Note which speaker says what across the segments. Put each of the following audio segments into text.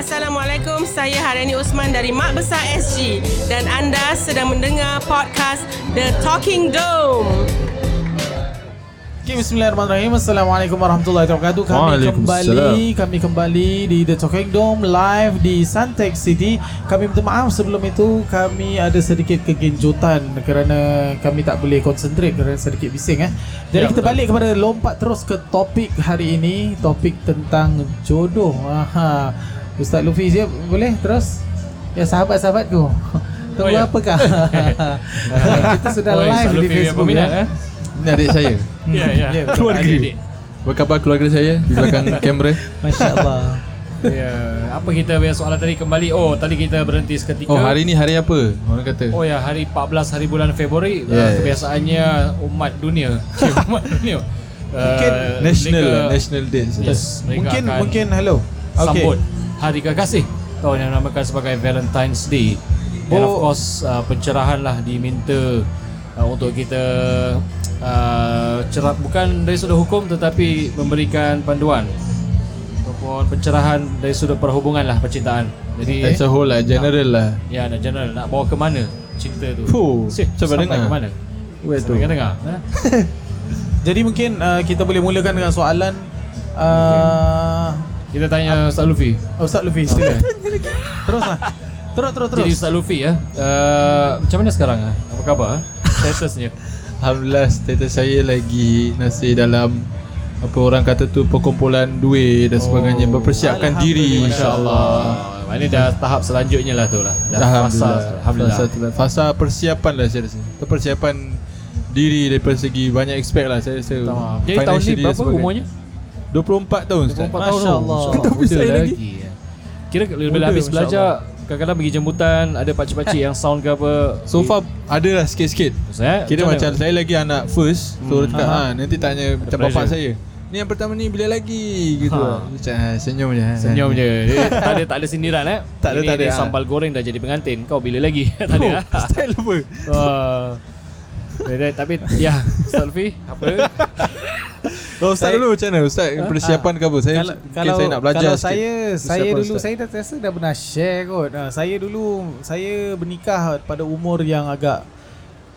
Speaker 1: Assalamualaikum, saya Haryani Usman dari Mak Besar SG dan anda sedang mendengar podcast The Talking Dome.
Speaker 2: Okay, Bismillahirrahmanirrahim. Assalamualaikum warahmatullahi wabarakatuh. Kami kembali, kami kembali di The Talking Dome live di Suntec City. Kami minta maaf sebelum itu kami ada sedikit kegenjutan kerana kami tak boleh konsentrate kerana sedikit bising eh. Jadi
Speaker 3: Ya,
Speaker 2: kita
Speaker 3: betul.
Speaker 2: balik kepada lompat terus ke topik hari ini, topik tentang jodoh. Aha. Ustaz Lufi siap boleh terus? Ya sahabat-sahabatku. Tunggu
Speaker 3: Oh, ya.
Speaker 2: apakah? kita sudah
Speaker 3: Oh,
Speaker 2: live di Facebook
Speaker 3: peminat,
Speaker 2: ya.
Speaker 3: eh? Ini adik saya
Speaker 1: Ya,
Speaker 2: ya. Ya, betul.
Speaker 3: Keluarga. Apa khabar keluarga saya Di belakang kamera
Speaker 2: Masya Allah.
Speaker 4: Ya, apa kita punya soalan tadi kembali? Oh, tadi kita berhenti seketika.
Speaker 3: Oh hari ni hari apa Orang kata
Speaker 4: Oh ya, hari 14 hari bulan Februari
Speaker 3: Yeah.
Speaker 4: uh, kebiasaannya umat dunia. Umat dunia.
Speaker 2: Mungkin
Speaker 4: Uh,
Speaker 3: National
Speaker 4: mereka-
Speaker 3: National Day
Speaker 4: Yes,
Speaker 2: mungkin
Speaker 4: akan
Speaker 2: mungkin hello.
Speaker 4: sambut hari kekasih tahun yang dinamakan sebagai Valentine's Day. Dan of
Speaker 2: Oh.
Speaker 4: course uh, pencerahan lah diminta uh, untuk kita uh, cerah bukan dari sudut hukum tetapi memberikan panduan ataupun pencerahan dari sudut perhubungan lah percintaan. Jadi
Speaker 3: As a whole lah General lah
Speaker 4: Ya, nak general nak bawa ke mana cinta tu?
Speaker 3: Fuh,
Speaker 4: Sih, sampai
Speaker 3: dengar.
Speaker 4: ke mana?
Speaker 3: Where tu
Speaker 4: Sampai ke dengar? Ha?
Speaker 2: Jadi mungkin uh, kita boleh mulakan dengan soalan uh,
Speaker 4: Kita tanya Ustaz Luffy.
Speaker 2: Ustaz Lufi sila. Teruslah. Terus terus terus.
Speaker 4: Jadi Ustaz Luffy ya. Uh, macam mana sekarang ah? Apa khabar? ah? Statusnya.
Speaker 3: Alhamdulillah status saya lagi Masih dalam Apa orang kata tu Perkumpulan duit dan sebagainya Berpersiapkan diri InsyaAllah
Speaker 4: Oh, Ini dah tahap selanjutnya lah tu lah. Dah fasa. Alhamdulillah.
Speaker 3: Fasa, tu lah. fasa persiapan lah saya rasa persiapan diri daripada segi banyak aspek lah saya rasa.
Speaker 4: Jadi tahun ni berapa umurnya?
Speaker 3: 24 tahun Ustaz
Speaker 4: 24 tahun.
Speaker 2: Masya Allah.
Speaker 3: Tapi
Speaker 4: muda
Speaker 3: saya lagi.
Speaker 4: ya. Kira bila
Speaker 2: Muda,
Speaker 4: habis
Speaker 2: Masya
Speaker 4: belajar kadang-kadang pergi jemputan ada pakcik-pakcik yang sound ke apa.
Speaker 3: So far ada lah sikit-sikit
Speaker 4: saya
Speaker 3: Kira macam saya lagi anak first So dekat ha, Nanti tanya macam
Speaker 4: pressure.
Speaker 3: bapak saya Ni yang pertama ni bila lagi Gitu
Speaker 4: Ha.
Speaker 3: ha. Macam ha, senyum je ha.
Speaker 4: Senyum je Dia tak ada tak ada sindiran eh.
Speaker 3: Tak ada,
Speaker 4: Ini
Speaker 3: tak ada,
Speaker 4: dia
Speaker 3: ah.
Speaker 4: sambal goreng dah jadi pengantin. Kau bila lagi? tak ada.
Speaker 3: Oh,
Speaker 4: ah.
Speaker 3: Style apa
Speaker 4: Wah. Beda, tapi ya Selfie apa
Speaker 3: Oh Ustaz dulu macam mana Ustaz persiapan ke apa Saya
Speaker 2: kalau
Speaker 3: mungkin
Speaker 2: kalau,
Speaker 3: saya nak belajar
Speaker 2: kalau
Speaker 3: sikit.
Speaker 2: saya saya dulu
Speaker 3: Ustaz.
Speaker 2: saya dah rasa dah pernah share kot. Uh, saya dulu saya bernikah pada umur yang agak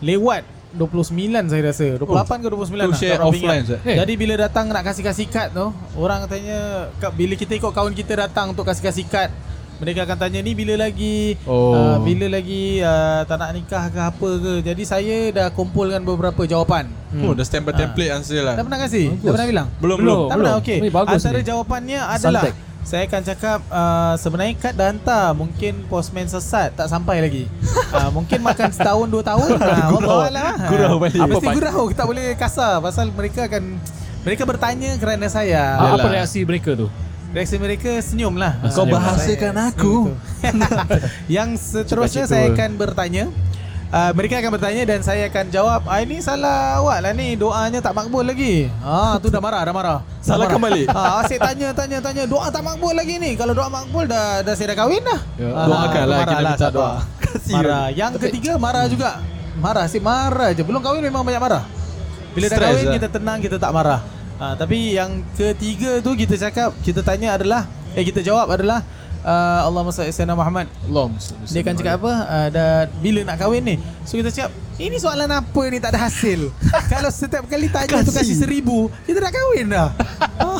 Speaker 2: lewat 29 saya rasa 28 ke 29
Speaker 3: tu
Speaker 2: lah,
Speaker 3: share
Speaker 2: tak
Speaker 3: offline?
Speaker 4: Eh.
Speaker 2: Jadi bila datang nak kasih-kasih kad tu Orang katanya ka- Bila kita ikut kawan kita datang untuk kasih-kasih kad mereka akan tanya ni bila lagi
Speaker 3: Oh.
Speaker 2: uh, Bila lagi uh, tak nak nikah ke apa ke Jadi saya dah kumpulkan beberapa jawapan
Speaker 3: Oh dah standby template answer lah
Speaker 2: Dah pernah kasih? Dah pernah bilang?
Speaker 3: Belum
Speaker 4: Belum.
Speaker 3: belum
Speaker 2: Tak pernah okey.
Speaker 4: Bagus
Speaker 2: Antara
Speaker 4: ni.
Speaker 2: jawapannya adalah
Speaker 4: Santek.
Speaker 2: saya akan cakap uh, sebenarnya kad dah hantar mungkin postman sesat tak sampai lagi. uh, mungkin makan setahun dua tahun. Ha,
Speaker 3: Gurau.
Speaker 2: lah.
Speaker 3: Gurau balik.
Speaker 2: Apa
Speaker 4: Apa,
Speaker 2: Mesti gurau, tak boleh kasar pasal mereka akan mereka bertanya kerana saya.
Speaker 4: apa
Speaker 3: Yalah.
Speaker 4: reaksi mereka tu
Speaker 2: Reaksi mereka senyum lah.
Speaker 3: Kau
Speaker 2: Ah,
Speaker 3: bahasakan
Speaker 2: saya-
Speaker 3: aku.
Speaker 2: Yang seterusnya
Speaker 3: Cakap-cakap.
Speaker 2: saya akan bertanya Uh, mereka akan bertanya dan saya akan jawab ah, Ini salah awak lah ni Doanya tak makbul lagi Ah tu dah marah Dah marah Dah
Speaker 3: Salahkan
Speaker 2: marah.
Speaker 3: balik.
Speaker 2: ah, Asyik tanya tanya tanya Doa tak makbul lagi ni Kalau doa makbul dah, dah saya dah kahwin dah
Speaker 4: Ya,
Speaker 2: Ah,
Speaker 3: doakan lah, kita minta
Speaker 2: satu.
Speaker 3: doa.
Speaker 2: Marah Yang ketiga marah juga Marah Asyik marah je Belum kahwin memang banyak marah Bila dah
Speaker 3: Stress
Speaker 2: kahwin
Speaker 3: lah.
Speaker 2: kita tenang Kita tak marah ah, Tapi yang ketiga tu kita cakap Kita tanya adalah Eh kita jawab adalah uh, Allahumma salli ala Muhammad.
Speaker 3: Belum
Speaker 2: dia akan cakap apa? Uh, dah, Bila nak kahwin ni? So kita cakap Ini soalan apa ni? Tak ada hasil. Kalau setiap kali tanya tu kasih seribu Kita nak kahwin dah.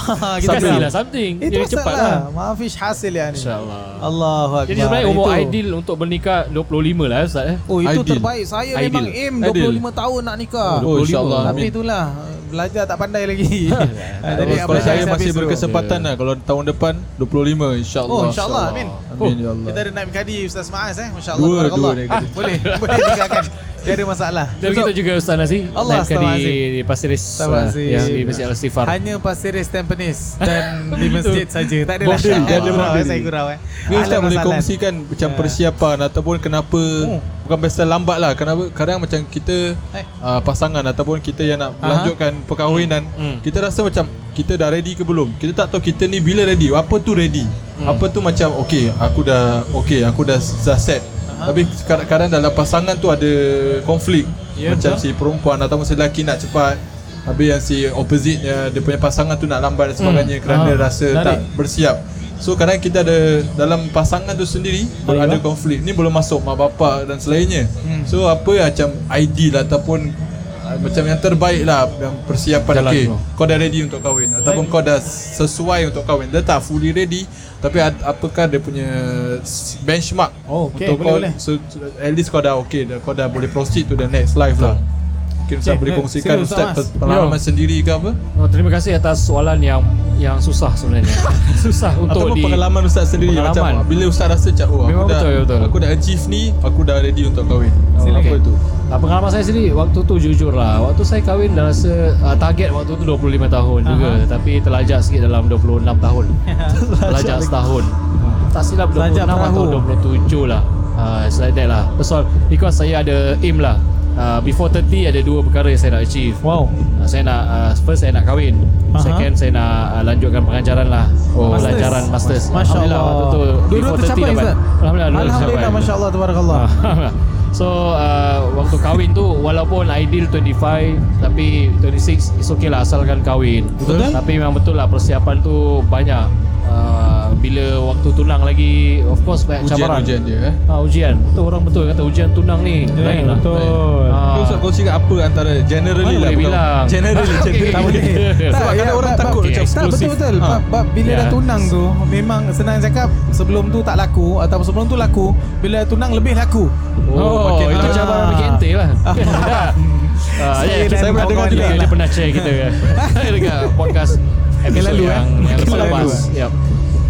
Speaker 2: Ah, kita
Speaker 4: Something lah something.
Speaker 2: Itu
Speaker 4: Jadi cepat lah.
Speaker 2: Maafish hasil ya ni.
Speaker 4: InsyaAllah.
Speaker 2: Allahu Akbar
Speaker 4: Jadi sebenarnya umur
Speaker 2: Itu.
Speaker 4: ideal untuk bernikah 25 lah Ustaz eh.
Speaker 2: Oh itu
Speaker 3: Ideal.
Speaker 2: terbaik Saya
Speaker 4: Ideal.
Speaker 2: memang aim
Speaker 3: Ideal.
Speaker 2: 25 tahun nak nikah.
Speaker 3: Oh, insyaAllah.
Speaker 2: Tapi itulah Belajar tak pandai lagi.
Speaker 3: Jadi kalau saya masih berkesempatan lah. Kalau tahun depan 25 insyaAllah.
Speaker 2: Oh insyaAllah Amin.
Speaker 3: Amin ya Allah.
Speaker 2: Kita ada naib kadi Ustaz Maaz eh. Masya Allah
Speaker 3: Dua,
Speaker 2: Barakallah.
Speaker 3: dua naib kadi.
Speaker 2: Ah, Boleh Boleh nikahkan Tiada masalah
Speaker 4: Dan kita juga Ustaz Nasi
Speaker 2: Allah,
Speaker 4: Naikkan di, di Pasir Ris
Speaker 2: Astagfirullahalazim.
Speaker 4: Yang di Masjid Al-Sifar
Speaker 2: Hanya Pasir Ris Tampines Dan di masjid saja Tak ada lah
Speaker 3: dia ada
Speaker 2: eh,
Speaker 3: model.
Speaker 2: Saya gurau eh
Speaker 3: Ni Ustaz boleh kongsikan Macam
Speaker 2: Ya.
Speaker 3: persiapan Ataupun kenapa
Speaker 2: Oh.
Speaker 3: Bukan pasal lambat lah Kenapa Kadang macam kita
Speaker 2: Eh.
Speaker 3: uh, Pasangan Ataupun kita yang nak
Speaker 2: Aha.
Speaker 3: Melanjutkan perkahwinan
Speaker 4: Hmm.
Speaker 3: Kita rasa macam Kita dah ready ke belum Kita tak tahu kita ni bila ready Apa tu ready Apa tu macam Okay aku dah Okay aku dah, dah set Tapi kadang-kadang dalam pasangan tu ada Konflik
Speaker 2: Ya,
Speaker 3: Macam
Speaker 2: betul.
Speaker 3: si perempuan Atau si lelaki nak cepat Habis yang si opposite Dia punya pasangan tu nak lambat dan sebagainya Kerana
Speaker 2: Ah,
Speaker 3: rasa
Speaker 2: menarik.
Speaker 3: tak bersiap So kadang kita ada dalam pasangan tu sendiri
Speaker 2: Baik,
Speaker 3: ada
Speaker 2: lah.
Speaker 3: konflik. Ni belum masuk mak bapak dan selainnya.
Speaker 2: Hmm.
Speaker 3: So apa yang macam ideal ataupun uh, macam yang terbaik lah yang persiapan
Speaker 4: Jalan
Speaker 3: okay,
Speaker 4: tu.
Speaker 3: kau dah ready untuk kahwin ataupun kau dah sesuai untuk kahwin. Dia tak fully ready tapi ad, apakah dia punya benchmark
Speaker 2: Oh, okay,
Speaker 3: untuk
Speaker 2: boleh, boleh.
Speaker 3: kau so at least kau dah okay dah, kau dah boleh proceed to the next life lah. Mungkin Ustaz
Speaker 2: Okay,
Speaker 3: boleh
Speaker 2: eh,
Speaker 3: kongsikan Ustaz
Speaker 2: Ustaz
Speaker 3: pengalaman sendiri ke apa?
Speaker 4: Oh, terima kasih atas soalan yang yang susah sebenarnya. susah untuk
Speaker 3: Ataupun
Speaker 4: di
Speaker 3: pengalaman Ustaz sendiri
Speaker 4: Pengalaman.
Speaker 3: macam bila Ustaz rasa macam oh aku
Speaker 4: Memang
Speaker 3: dah
Speaker 4: betul, betul.
Speaker 3: aku dah achieve ni, aku dah ready untuk kahwin.
Speaker 4: Oh,
Speaker 3: Apa
Speaker 4: okey.
Speaker 3: tu?
Speaker 4: Uh, pengalaman saya sendiri waktu tu jujur lah Waktu saya kahwin dah rasa uh, target waktu tu 25 tahun juga Tapi terlajak sikit dalam 26 tahun Terlajak setahun Tak silap 26
Speaker 2: Terlajak
Speaker 4: atau
Speaker 2: perahu.
Speaker 4: 27 lah uh, It's like that lah Pasal because saya ada aim lah uh, Before 30 ada dua perkara yang saya nak achieve
Speaker 2: Wow.
Speaker 4: uh, Saya nak uh, First saya nak kahwin
Speaker 2: Aha.
Speaker 4: Second saya nak uh, lanjutkan pengajaran lah
Speaker 2: Oh. Masters.
Speaker 4: Pelajaran masters
Speaker 2: Masya
Speaker 4: Alhamdulillah
Speaker 2: Allah.
Speaker 4: waktu tu
Speaker 2: Dua-dua
Speaker 4: 30
Speaker 2: tercapai. Ustaz.
Speaker 4: Alhamdulillah
Speaker 2: Alhamdulillah
Speaker 4: tercapai.
Speaker 2: Masya Allah Tabarakallah.
Speaker 4: so uh, waktu kahwin tu walaupun ideal 25 tapi 26 is okay lah asalkan kahwin.
Speaker 2: Betul.
Speaker 4: Tapi memang betul lah persiapan tu banyak. Uh, bila waktu tunang lagi of course banyak cabaran.
Speaker 3: Ujian-ujian dia eh.
Speaker 4: Ah ujian. Betul orang betul kata ujian tunang ni
Speaker 2: Ya,
Speaker 4: lain lah.
Speaker 2: betul.
Speaker 4: Ah.
Speaker 3: Kau Ustaz kongsikan apa antara generally
Speaker 4: Mana
Speaker 3: lah
Speaker 4: boleh bilang.
Speaker 3: Generally
Speaker 4: Okay.
Speaker 3: generally.
Speaker 2: Tak boleh.
Speaker 3: Sebab kadang orang takut
Speaker 2: bab-
Speaker 4: macam
Speaker 2: Tak betul betul.
Speaker 3: Ha.
Speaker 2: Bab, bila
Speaker 4: Ya.
Speaker 2: dah tunang tu memang senang cakap sebelum tu tak laku atau sebelum tu laku, bila tunang lebih laku.
Speaker 4: Oh,
Speaker 3: Oh,
Speaker 4: makin itu
Speaker 3: Ah.
Speaker 4: cabaran makin ente lah. Ah,
Speaker 2: Saya
Speaker 4: ya, saya pernah dengar
Speaker 2: kawan-kawan
Speaker 4: dia, pernah share kita kan. dekat podcast episode yang yang
Speaker 2: Makin
Speaker 4: lepas. Yep.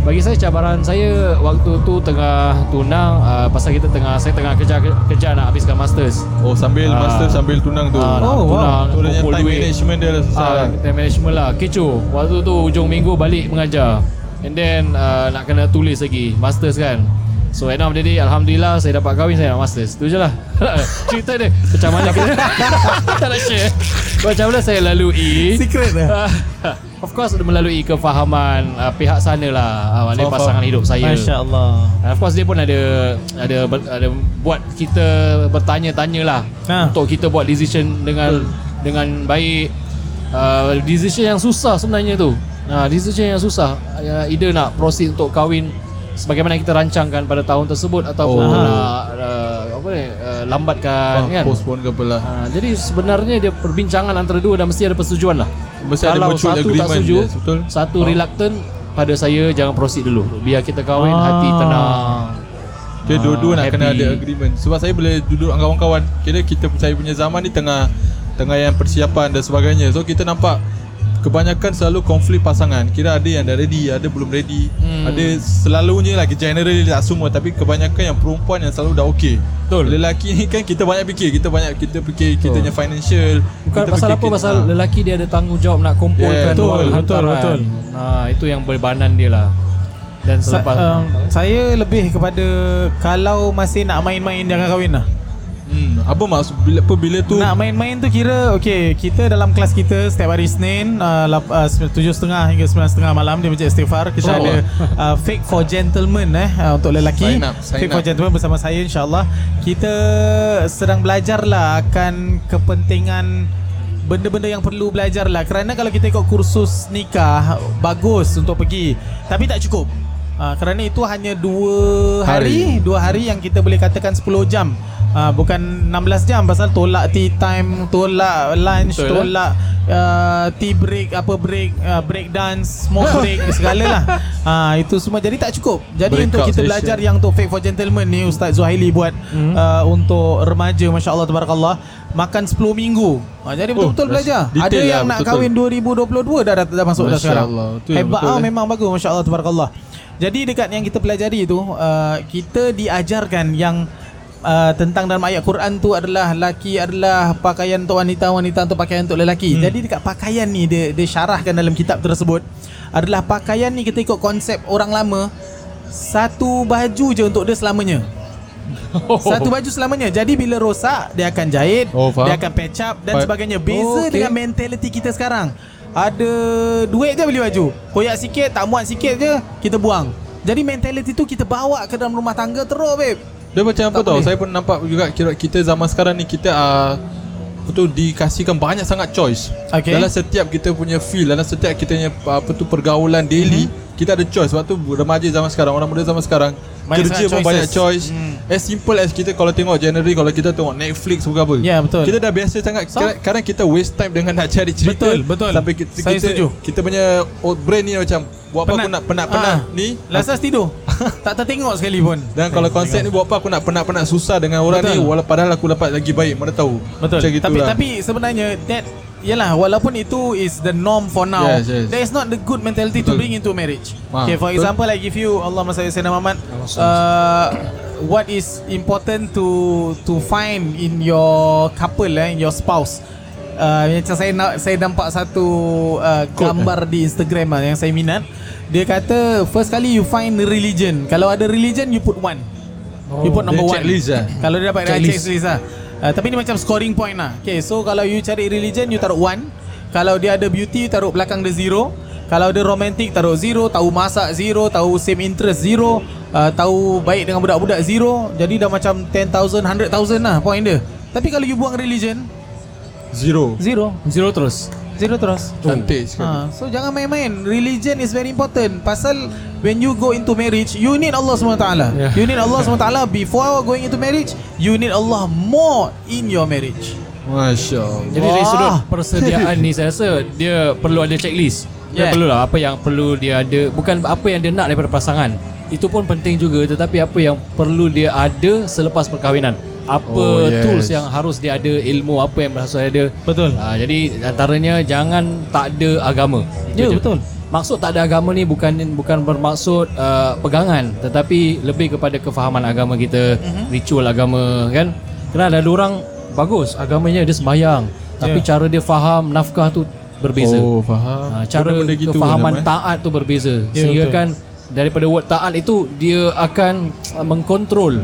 Speaker 4: Bagi saya cabaran saya waktu tu tengah tunang uh, pasal kita tengah saya tengah kerja kerja nak habiskan masters.
Speaker 3: Oh sambil
Speaker 4: Ah.
Speaker 3: master sambil tunang tu.
Speaker 4: Nak
Speaker 2: Oh, wow.
Speaker 4: tunang,
Speaker 3: Tu dia
Speaker 4: kumpul
Speaker 3: time
Speaker 4: duit.
Speaker 3: management dia lah susah.
Speaker 4: Ah,
Speaker 3: lah.
Speaker 4: time management lah Kecoh Waktu tu hujung minggu balik mengajar And then uh, nak kena tulis lagi Masters kan So end of the day Alhamdulillah saya dapat kahwin Saya nak masters. Tu je lah. Cerita dia Macam mana kita Tak nak share. Macam mana saya lalui?
Speaker 2: Secret dah.
Speaker 4: Of course melalui kefahaman uh, Pihak sana lah. Uh, Maknanya
Speaker 3: Faham,
Speaker 4: pasangan hidup saya.
Speaker 2: Masya Allah.
Speaker 4: And of course dia pun ada ada ber- ada buat kita bertanya-tanya lah.
Speaker 2: Ha.
Speaker 4: untuk kita buat decision dengan dengan baik. Uh, decision yang susah sebenarnya tu. Uh, decision yang susah. Uh, either nak proceed untuk kahwin sebagaimana kita rancangkan pada tahun tersebut ataupun
Speaker 3: Oh.
Speaker 4: nak uh, apa ni uh, lambatkan
Speaker 3: Ah,
Speaker 4: kan.
Speaker 3: postpone ke apa lah.
Speaker 4: Uh, jadi sebenarnya dia perbincangan antara dua dan mesti ada persetujuan lah.
Speaker 3: Mesti ada
Speaker 4: Kalau
Speaker 3: mutual
Speaker 4: satu tak
Speaker 3: agreement,
Speaker 4: setuju,
Speaker 3: yes, betul.
Speaker 4: satu
Speaker 3: Oh.
Speaker 4: reluctant pada saya jangan proceed dulu. Biar kita kahwin
Speaker 2: Ah.
Speaker 4: hati tenang.
Speaker 3: Dia dua-dua nak kena
Speaker 4: happy.
Speaker 3: ada agreement Sebab saya boleh duduk dengan kawan-kawan Kira kita saya punya zaman ni tengah Tengah yang persiapan dan sebagainya So kita nampak Kebanyakan selalu konflik pasangan Kira ada yang dah ready Ada belum ready
Speaker 4: Hmm.
Speaker 3: Ada selalunya lah Generally tak semua Tapi kebanyakan yang perempuan yang selalu dah okey
Speaker 4: Betul.
Speaker 3: Lelaki ni kan kita banyak fikir Kita banyak kita fikir Kita punya financial
Speaker 4: Bukan
Speaker 3: kita
Speaker 4: pasal
Speaker 3: fikir
Speaker 4: apa
Speaker 3: kita-
Speaker 4: pasal
Speaker 3: ha.
Speaker 4: lelaki dia ada tanggungjawab nak kumpulkan
Speaker 3: Yeah,
Speaker 2: betul, betul,
Speaker 4: hantaran.
Speaker 2: betul.
Speaker 4: Ha, itu yang berbanan dia lah. Dan
Speaker 2: Sa-
Speaker 4: selepas
Speaker 2: um, saya lebih kepada kalau masih nak main-main jangan kahwin lah.
Speaker 3: Hmm, Apa maksud bila, apa, bila tu
Speaker 2: Nak main-main tu kira okay kita dalam kelas kita setiap hari Isnin uh, lap- uh, 7.30 hingga 9.30 malam di Masjid Istighfar kita
Speaker 3: Oh.
Speaker 2: ada uh, Fake for Gentlemen eh uh, untuk lelaki.
Speaker 3: Sign up, sign
Speaker 2: Fake
Speaker 3: up.
Speaker 2: for Gentlemen bersama saya insyaallah. Kita sedang belajar lah akan kepentingan benda-benda yang perlu belajar lah kerana kalau kita ikut kursus nikah bagus untuk pergi tapi tak cukup uh, kerana itu hanya dua hari,
Speaker 3: Hari.
Speaker 2: dua hari yang kita boleh katakan 10 jam uh, bukan 16 jam pasal tolak tea time tolak lunch
Speaker 4: Betul, eh?
Speaker 2: tolak uh, tea break apa break uh, break dance smoke break segala lah uh, itu semua jadi tak cukup jadi
Speaker 3: Breakout
Speaker 2: untuk kita
Speaker 3: session.
Speaker 2: belajar yang untuk fake for gentlemen ni Ustaz Zuhaili buat
Speaker 3: Hmm.
Speaker 2: uh, untuk remaja Masya Allah Tabarakallah makan 10 minggu uh, jadi
Speaker 3: Oh,
Speaker 2: betul-betul belajar
Speaker 3: detail
Speaker 2: ada
Speaker 3: lah,
Speaker 2: yang nak
Speaker 3: betul-betul.
Speaker 2: kahwin 2022 dah, dah, dah masuk dah
Speaker 3: Masya
Speaker 2: sekarang
Speaker 3: Allah,
Speaker 2: hebat
Speaker 3: betul,
Speaker 2: ah,
Speaker 3: eh.
Speaker 2: memang bagus Masya Allah Tabarakallah jadi dekat yang kita pelajari tu uh, kita diajarkan yang uh, tentang dalam ayat Quran tu adalah laki adalah pakaian untuk wanita wanita untuk pakaian untuk lelaki hmm. jadi dekat pakaian ni dia dia syarahkan dalam kitab tersebut adalah pakaian ni kita ikut konsep orang lama satu baju je untuk dia selamanya satu baju selamanya Jadi bila rosak Dia akan jahit
Speaker 3: Oh, faham.
Speaker 2: Dia akan patch up Dan
Speaker 3: Faham.
Speaker 2: sebagainya Beza
Speaker 4: Oh,
Speaker 2: oh,
Speaker 4: okay.
Speaker 2: okay. dengan mentality kita sekarang Ada duit je beli baju Koyak sikit Tak muat sikit je Kita buang Jadi mentality tu Kita bawa ke dalam rumah tangga Terus babe
Speaker 3: Dia macam apa
Speaker 2: Tak
Speaker 3: tau
Speaker 2: boleh.
Speaker 3: Saya pun nampak juga kira kita zaman sekarang ni Kita uh, betul dikasihkan banyak sangat choice.
Speaker 2: Okay.
Speaker 3: Dalam setiap kita punya feel, dalam setiap kita punya apa tu pergaulan daily, mm-hmm. kita ada choice. Sebab tu remaja zaman sekarang, orang muda zaman sekarang
Speaker 2: Banyak
Speaker 3: kerja pun banyak
Speaker 2: choices.
Speaker 3: choice. As simple as kita kalau tengok January kalau kita tengok Netflix bukan apa.
Speaker 2: Ya, betul.
Speaker 3: Kita dah biasa sangat
Speaker 2: So-
Speaker 3: kadang, kadang kita waste time dengan nak cari cerita
Speaker 2: Betul, betul.
Speaker 3: sampai kita
Speaker 2: Saya
Speaker 3: kita,
Speaker 2: setuju.
Speaker 3: kita punya old brain ni macam buat apa aku nak penat-penat
Speaker 2: Ah,
Speaker 3: ni
Speaker 2: Last tidur Tak tertengok sekali pun
Speaker 3: dan kalau konsep ni buat apa aku nak penat-penat susah dengan orang
Speaker 2: Betul.
Speaker 3: ni walau padahal aku dapat lagi baik mana tahu.
Speaker 2: Betul
Speaker 3: Macam
Speaker 2: Tapi
Speaker 3: gitulah.
Speaker 2: tapi sebenarnya That Yalah walaupun itu is the norm for now
Speaker 3: Yes, yes.
Speaker 2: That is not the good mentality to
Speaker 3: Betul.
Speaker 2: bring into marriage
Speaker 3: Ah,
Speaker 2: Okay for
Speaker 3: betul.
Speaker 2: example I give you Allah Masya Sayyidina Muhammad uh, What is important to to find in your couple eh, in your spouse uh, Macam saya nak saya nampak satu uh, gambar di Instagram lah, yang saya minat Dia kata first kali you find religion Kalau ada religion you put one. You put number one.
Speaker 3: checklist lah.
Speaker 2: Kalau dia dapat
Speaker 4: Checklist.
Speaker 2: checklist, checklist lah uh, Tapi ni macam scoring point lah Okay so kalau you cari religion You taruh one. Kalau dia ada beauty you Taruh belakang dia zero. Kalau dia romantic Taruh zero. Tahu masak zero. Tahu same interest zero. Uh, Tahu baik dengan budak-budak zero. Jadi dah macam 10,000 100,000 lah point dia. Tapi kalau you buang religion?
Speaker 3: Zero.
Speaker 2: Zero.
Speaker 4: Zero terus
Speaker 2: Zero terus
Speaker 3: Cantik sekali.
Speaker 2: Ha, so jangan main-main Religion is very important Pasal When you go into marriage You need Allah SWT
Speaker 4: Yeah.
Speaker 2: You need Allah SWT Before going into marriage You need Allah more In your marriage
Speaker 3: Masya Allah.
Speaker 4: Jadi dari
Speaker 2: Wah.
Speaker 4: sudut persediaan ni saya rasa dia perlu ada checklist. Dia
Speaker 2: Yeah.
Speaker 4: perlu lah apa yang perlu dia ada bukan apa yang dia nak daripada pasangan. Itu pun penting juga tetapi apa yang perlu dia ada selepas perkahwinan. Apa
Speaker 3: Oh, yes.
Speaker 4: tools yang harus dia ada, ilmu apa yang harus dia ada.
Speaker 2: Betul.
Speaker 4: Ha, jadi antaranya jangan tak ada agama.
Speaker 2: Ya,
Speaker 4: je.
Speaker 2: betul.
Speaker 4: Maksud tak ada agama ni bukan bukan bermaksud uh, pegangan tetapi lebih kepada kefahaman agama kita,
Speaker 2: Mhm.
Speaker 4: ritual agama kan. Kerana ada orang bagus agamanya dia sembahyang tapi
Speaker 2: Ya.
Speaker 4: cara dia faham nafkah tu berbeza.
Speaker 3: Oh, faham.
Speaker 4: Ha, cara
Speaker 3: gitu
Speaker 4: kefahaman
Speaker 3: pun, eh?
Speaker 4: taat tu berbeza.
Speaker 2: Ya,
Speaker 4: Sehingga
Speaker 2: betul.
Speaker 4: kan daripada word taat itu dia akan uh, mengkontrol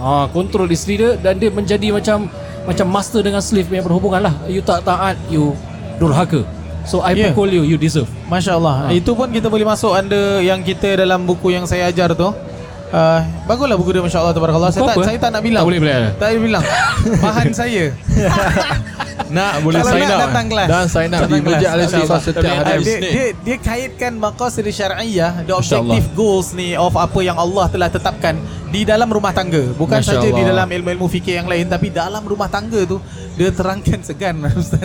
Speaker 4: ha, kontrol isteri dia dan dia menjadi macam macam master dengan slave punya perhubungan lah. You tak taat, you durhaka. So I
Speaker 2: Ya.
Speaker 4: pukul you, you deserve.
Speaker 2: Masya Allah
Speaker 4: Ha.
Speaker 2: Itu pun kita boleh masuk under Yang kita dalam buku yang saya ajar tu uh, Baguslah buku dia Masya Allah Tabarakallah saya tak,
Speaker 4: apa?
Speaker 2: saya tak nak bilang
Speaker 4: Tak boleh bilang?
Speaker 2: Tak boleh bilang Bahan saya
Speaker 3: Nak boleh
Speaker 2: Kalau
Speaker 3: sign
Speaker 2: nak
Speaker 3: up
Speaker 2: datang kelas.
Speaker 3: Dan sign up di
Speaker 2: Datang kelas.
Speaker 3: Masjid
Speaker 2: InsyaAllah.
Speaker 3: setiap hari.
Speaker 2: dia, dia, dia kaitkan maqasid syar'iyah The objective goals ni Of apa yang Allah telah tetapkan Di dalam rumah tangga. Bukan
Speaker 3: Masya
Speaker 2: saja di
Speaker 3: Allah.
Speaker 2: dalam ilmu-ilmu fikir yang lain Tapi dalam rumah tangga tu Dia terangkan segan Ustaz.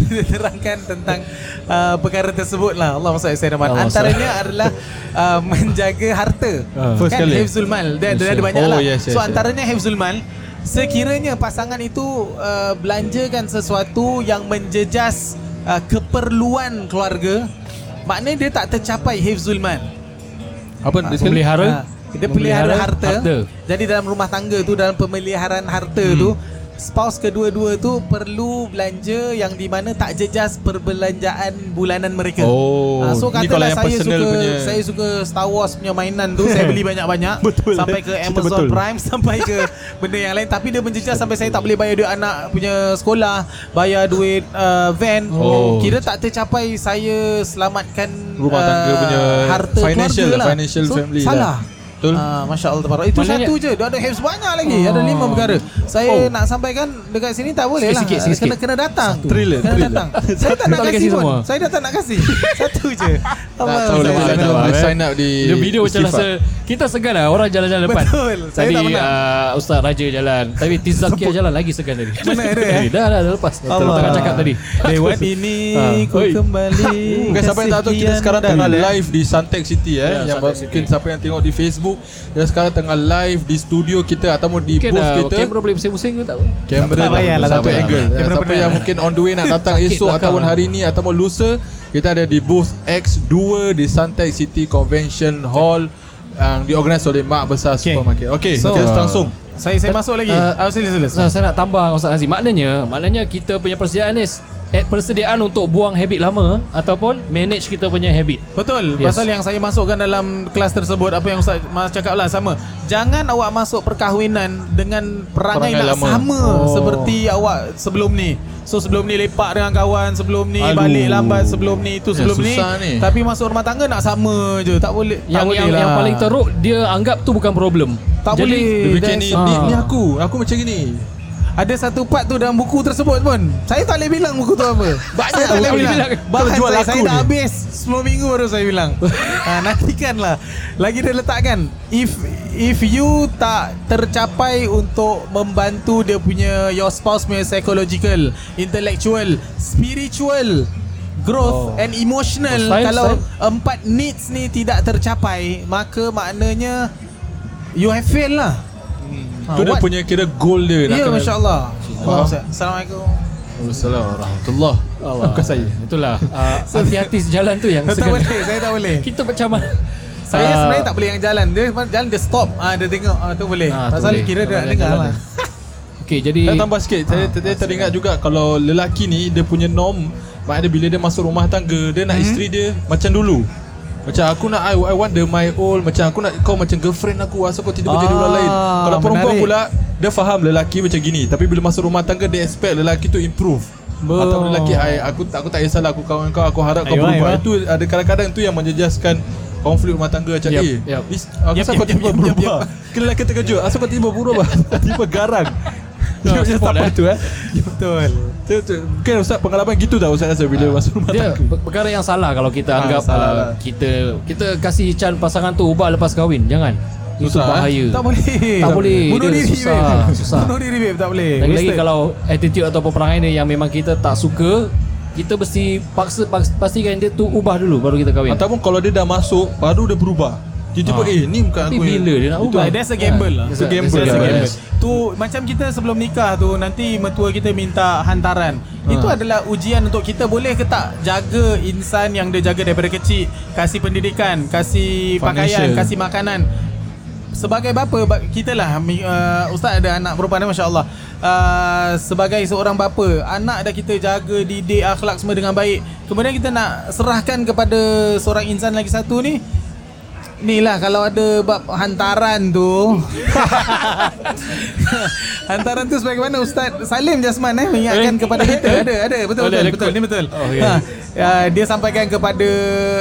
Speaker 2: Dia terangkan tentang uh, Perkara tersebut lah. Allah Masya Allah
Speaker 4: Allah
Speaker 2: Antaranya adalah uh, Menjaga harta.
Speaker 3: Ah. First
Speaker 2: Kan?
Speaker 3: kali.
Speaker 2: Hifzul Mal. Dia, dia ada banyak
Speaker 3: Oh,
Speaker 2: lah.
Speaker 3: yes, yes,
Speaker 2: So
Speaker 3: yes.
Speaker 2: antaranya Hifzul Mal Sekiranya pasangan itu uh, belanjakan sesuatu yang menjejas uh, keperluan keluarga, maknanya dia tak tercapai hifzul mal.
Speaker 3: Apa dia sekali?
Speaker 4: Memelihara
Speaker 2: Ha, dia pelihara harta.
Speaker 4: harta.
Speaker 2: Jadi dalam rumah tangga tu dalam pemeliharaan harta hmm. tu spouse kedua-dua tu perlu belanja yang di mana tak jejas perbelanjaan bulanan mereka.
Speaker 3: Oh,
Speaker 2: Ah, so katalah saya suka
Speaker 3: punya.
Speaker 2: saya suka Star Wars punya mainan tu saya beli banyak-banyak
Speaker 3: Betul,
Speaker 2: sampai ke Amazon
Speaker 3: betul.
Speaker 2: Prime sampai ke benda yang lain tapi dia menjejas sampai saya tak boleh bayar duit anak punya sekolah, bayar duit uh, van.
Speaker 3: Oh.
Speaker 2: Kira tak tercapai saya selamatkan
Speaker 3: Rumah tangga
Speaker 2: uh,
Speaker 3: punya
Speaker 2: harta
Speaker 3: financial
Speaker 2: keluarga
Speaker 3: lah,
Speaker 2: lah.
Speaker 3: financial
Speaker 2: so,
Speaker 3: family
Speaker 2: salah.
Speaker 3: lah. Betul.
Speaker 2: Ah, Masya Allah tabarak. Itu
Speaker 4: Maknanya-
Speaker 2: satu je Dia ada hifz banyak lagi
Speaker 4: Oh.
Speaker 2: Ada lima perkara Saya
Speaker 4: Oh.
Speaker 2: nak sampaikan Dekat sini tak boleh lah
Speaker 4: Sikit-sikit, sikit-sikit.
Speaker 2: Kena, kena datang
Speaker 3: Thriller,
Speaker 2: Kena
Speaker 3: thriller.
Speaker 2: datang Saya tak nak kasih
Speaker 4: kasi
Speaker 2: pun
Speaker 4: semua.
Speaker 2: Saya dah tak nak kasih Satu je
Speaker 3: Tak tahu lah
Speaker 4: Saya eh.
Speaker 3: sign up di
Speaker 4: Dia video macam rasa Kita segan lah Orang jalan-jalan depan
Speaker 2: Betul. Saya
Speaker 4: Tadi
Speaker 2: tak pernah.
Speaker 4: uh, Ustaz Raja jalan Tapi Tizakia jalan lagi segan tadi
Speaker 2: Mana ada,
Speaker 4: Dah dah dah lepas
Speaker 2: Allah.
Speaker 4: Tengah cakap tadi
Speaker 2: Lewat ini
Speaker 4: Ha.
Speaker 2: Ku kembali
Speaker 3: Mungkin siapa yang tak tahu kita sekarang tengah live di Suntec City eh
Speaker 4: Ya,
Speaker 3: yang mungkin siapa yang tengok di Facebook dan sekarang tengah live di studio kita ataupun di
Speaker 4: Mungkin
Speaker 3: booth
Speaker 4: uh,
Speaker 3: kita.
Speaker 4: kamera boleh pusing-pusing ke tak
Speaker 3: Kamera
Speaker 2: Tak payah lah,
Speaker 3: satu
Speaker 2: payah.
Speaker 3: angle.
Speaker 2: Kamera
Speaker 3: Siapa yang mungkin on the way nak datang esok ataupun hari ni ataupun lusa kita ada di booth X2 di Suntec City Convention Hall yang diorganisasi oleh Mak Besar
Speaker 2: Okay.
Speaker 3: Supermarket. Okey,
Speaker 2: So,
Speaker 3: kita langsung.
Speaker 2: Saya saya masuk lagi
Speaker 4: Uh,
Speaker 2: Ah, Sila sila
Speaker 4: Saya, saya nak tambah Ustaz Aziz Maknanya Maknanya kita punya persediaan ni eh, Persediaan untuk buang habit lama Ataupun manage kita punya habit
Speaker 2: Betul
Speaker 4: Yes.
Speaker 2: Pasal yang saya masukkan dalam kelas tersebut Apa yang Ustaz Mas cakap lah sama Jangan awak masuk perkahwinan Dengan perangai,
Speaker 3: Perangai
Speaker 2: nak
Speaker 3: lama.
Speaker 2: sama
Speaker 4: Oh.
Speaker 2: Seperti awak sebelum ni So sebelum ni lepak dengan kawan Sebelum ni
Speaker 3: Aduh.
Speaker 2: balik lambat Sebelum ni itu
Speaker 3: Ya,
Speaker 2: sebelum
Speaker 3: susah ni.
Speaker 2: Tapi masuk rumah tangga nak sama je Tak boleh tak
Speaker 4: yang,
Speaker 2: boleh
Speaker 4: yang,
Speaker 2: lah
Speaker 4: yang paling teruk Dia anggap tu bukan problem
Speaker 2: Tak
Speaker 4: Jadi,
Speaker 2: boleh.
Speaker 3: Dia fikir ni,
Speaker 2: that's-
Speaker 3: ni,
Speaker 4: ah.
Speaker 3: ni aku, aku macam gini.
Speaker 2: Ada satu part tu dalam buku tersebut pun. Saya tak boleh bilang buku tu apa.
Speaker 3: Banyak
Speaker 2: Saya tak boleh bilang.
Speaker 3: bilang.
Speaker 2: Bahkan
Speaker 3: jual
Speaker 2: saya, saya dah habis. 10 minggu baru saya bilang. Ha, Nantikan lah. Lagi dia letakkan If if you tak tercapai untuk membantu dia punya Your spouse punya psychological Intellectual Spiritual Growth
Speaker 4: Oh.
Speaker 2: and emotional
Speaker 4: Oh,
Speaker 2: Kalau
Speaker 4: style.
Speaker 2: empat needs ni tidak tercapai Maka maknanya You have failed lah Ha,
Speaker 3: Tu dia
Speaker 2: what-
Speaker 3: punya kira goal dia nak
Speaker 2: Ya
Speaker 3: kena-
Speaker 2: Masya Allah
Speaker 3: Faham.
Speaker 2: Assalamualaikum.
Speaker 3: Assalamualaikum warahmatullahi
Speaker 4: Allah.
Speaker 3: Bukan saya.
Speaker 4: Itulah uh, hati-hati sejalan tu yang
Speaker 2: Tak boleh Saya tak boleh.
Speaker 4: Kita macam mana?
Speaker 2: Saya
Speaker 4: Ah.
Speaker 2: sebenarnya tak boleh yang jalan. Dia jalan dia stop. Ah, Dia tengok ah, Tu boleh.
Speaker 4: Ah,
Speaker 2: Pasal
Speaker 4: boleh.
Speaker 2: kira dia nak
Speaker 4: Jalan-
Speaker 2: dengar
Speaker 4: jalan
Speaker 2: lah.
Speaker 4: Okey, jadi
Speaker 3: Saya tambah sikit. Saya
Speaker 2: Ah,
Speaker 3: saya teringat juga Kalau lelaki ni Dia punya norm Maknanya bila dia masuk rumah tangga Dia
Speaker 2: Hmm.
Speaker 3: nak isteri dia Macam dulu Macam aku nak I, I want the my old Macam aku nak kau macam girlfriend aku Asal kau tiba-tiba jadi
Speaker 2: Ah,
Speaker 3: orang lain. Kalau perempuan
Speaker 2: menarik.
Speaker 3: pula Dia faham lelaki macam gini. Tapi bila masuk rumah tangga Dia expect lelaki tu improve.
Speaker 2: Betul.
Speaker 3: Atau lelaki I, aku, aku tak kisahlah Aku kawan kau Aku harap kau
Speaker 2: Ayuh,
Speaker 3: berubah.
Speaker 2: ayuh.
Speaker 3: Itu ada kadang-kadang tu yang menjejaskan Konflik rumah tangga macam
Speaker 4: Yup,
Speaker 3: Eh this- Aku
Speaker 2: Yup,
Speaker 3: asal
Speaker 2: yup,
Speaker 3: kau tiba
Speaker 2: yup, yup,
Speaker 3: berubah. Kena lelaki terkejut. Asal kau tiba berubah. Tiba garang Dia macam tak
Speaker 4: eh.
Speaker 3: betul eh
Speaker 2: Betul
Speaker 3: Tu, tu. Mungkin Ustaz pengalaman gitu tak Ustaz rasa bila masuk rumah
Speaker 4: dia
Speaker 3: tangga
Speaker 4: per- perkara yang salah kalau kita
Speaker 3: Ah,
Speaker 4: anggap
Speaker 3: salah
Speaker 4: uh, kita kita kasih can pasangan tu ubah lepas kahwin. Jangan. Itu
Speaker 3: Susah, eh?
Speaker 4: bahaya.
Speaker 2: Tak boleh
Speaker 4: Tak boleh.
Speaker 2: Bunuh
Speaker 4: Dia
Speaker 2: diri
Speaker 4: susah,
Speaker 2: babe.
Speaker 4: susah.
Speaker 2: Bunuh diri babe Tak boleh
Speaker 4: Lagi-lagi
Speaker 2: Wasted.
Speaker 4: kalau attitude atau perangai dia yang memang kita tak suka, kita mesti paksa, paksa pastikan dia tu ubah dulu baru kita kahwin.
Speaker 3: Ataupun kalau dia dah masuk Baru dia berubah Tiba-tiba
Speaker 4: Ah.
Speaker 3: eh ni bukan
Speaker 4: Tapi
Speaker 3: aku yang-
Speaker 4: bila dia nak ubah?
Speaker 2: Ah, That's a gamble lah
Speaker 4: That's
Speaker 3: a gamble
Speaker 2: That's a
Speaker 3: lah,
Speaker 2: gamble.
Speaker 3: yes.
Speaker 2: Tu macam kita sebelum nikah tu Nanti mertua kita minta hantaran Itu adalah ujian untuk kita Boleh ke tak Jaga insan yang dia jaga daripada kecil Kasih pendidikan Kasih pakaian. Kasih makanan Sebagai bapa ba- Kita lah uh, Ustaz ada anak perempuan ni, Masya Allah uh, Sebagai seorang bapa Anak dah kita jaga Didik akhlak semua dengan baik Kemudian kita nak serahkan kepada Seorang insan lagi satu ni Ni lah kalau ada bab hantaran tu. Hantaran tu sebagaimana Ustaz Salim Jasman eh Mengingatkan kepada kita. Ada ada. Betul
Speaker 4: Oh,
Speaker 2: betul betul.
Speaker 4: Quote.
Speaker 2: Ni betul.
Speaker 4: Oh, okay.
Speaker 2: ha, ya, Dia sampaikan kepada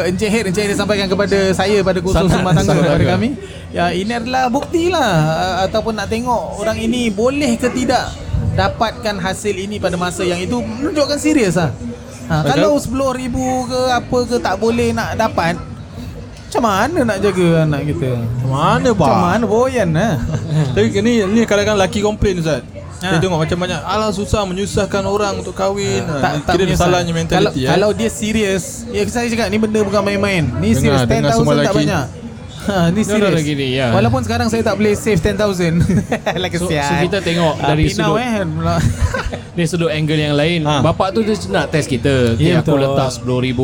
Speaker 2: Encik Head Encik Head dia sampaikan kepada saya Pada kursus rumah tangga Kepada kami. Ya ini adalah bukti lah uh, Ataupun nak tengok Orang ini boleh ke tidak Dapatkan hasil ini pada masa yang itu. Menunjukkan serius lah. Ha, Kalau RM10,000 ke apa ke Tak boleh nak dapat Macam mana nak jaga anak kita?
Speaker 3: Mana
Speaker 2: Macam mana boyan lah
Speaker 3: Tapi ni ni kadang-kadang lelaki komplain Ustaz.
Speaker 2: Ha.
Speaker 3: Dia tengok macam banyak Alah susah menyusahkan orang untuk kahwin. Ha,
Speaker 2: tak, tak
Speaker 3: Kira
Speaker 2: menyesal.
Speaker 3: salahnya
Speaker 2: kalau,
Speaker 3: mentality eh.
Speaker 2: kalau dia serius Ya saya cakap ni benda bukan main-main. Ni serius
Speaker 3: Dengar, dengar
Speaker 2: 10,000
Speaker 3: semua
Speaker 2: tak banyak ha, Ni
Speaker 4: No, no,
Speaker 2: serius
Speaker 4: lagi ni, ya.
Speaker 2: Walaupun sekarang saya tak boleh save 10,000 Like
Speaker 4: So- so kita tengok
Speaker 2: Ah,
Speaker 4: dari
Speaker 2: pinau
Speaker 4: sudut-
Speaker 2: eh
Speaker 4: Dari sudut angle yang lain
Speaker 3: Ha.
Speaker 4: Bapak tu dia nak test kita okay,
Speaker 2: Ya,
Speaker 4: Aku letak RM10,000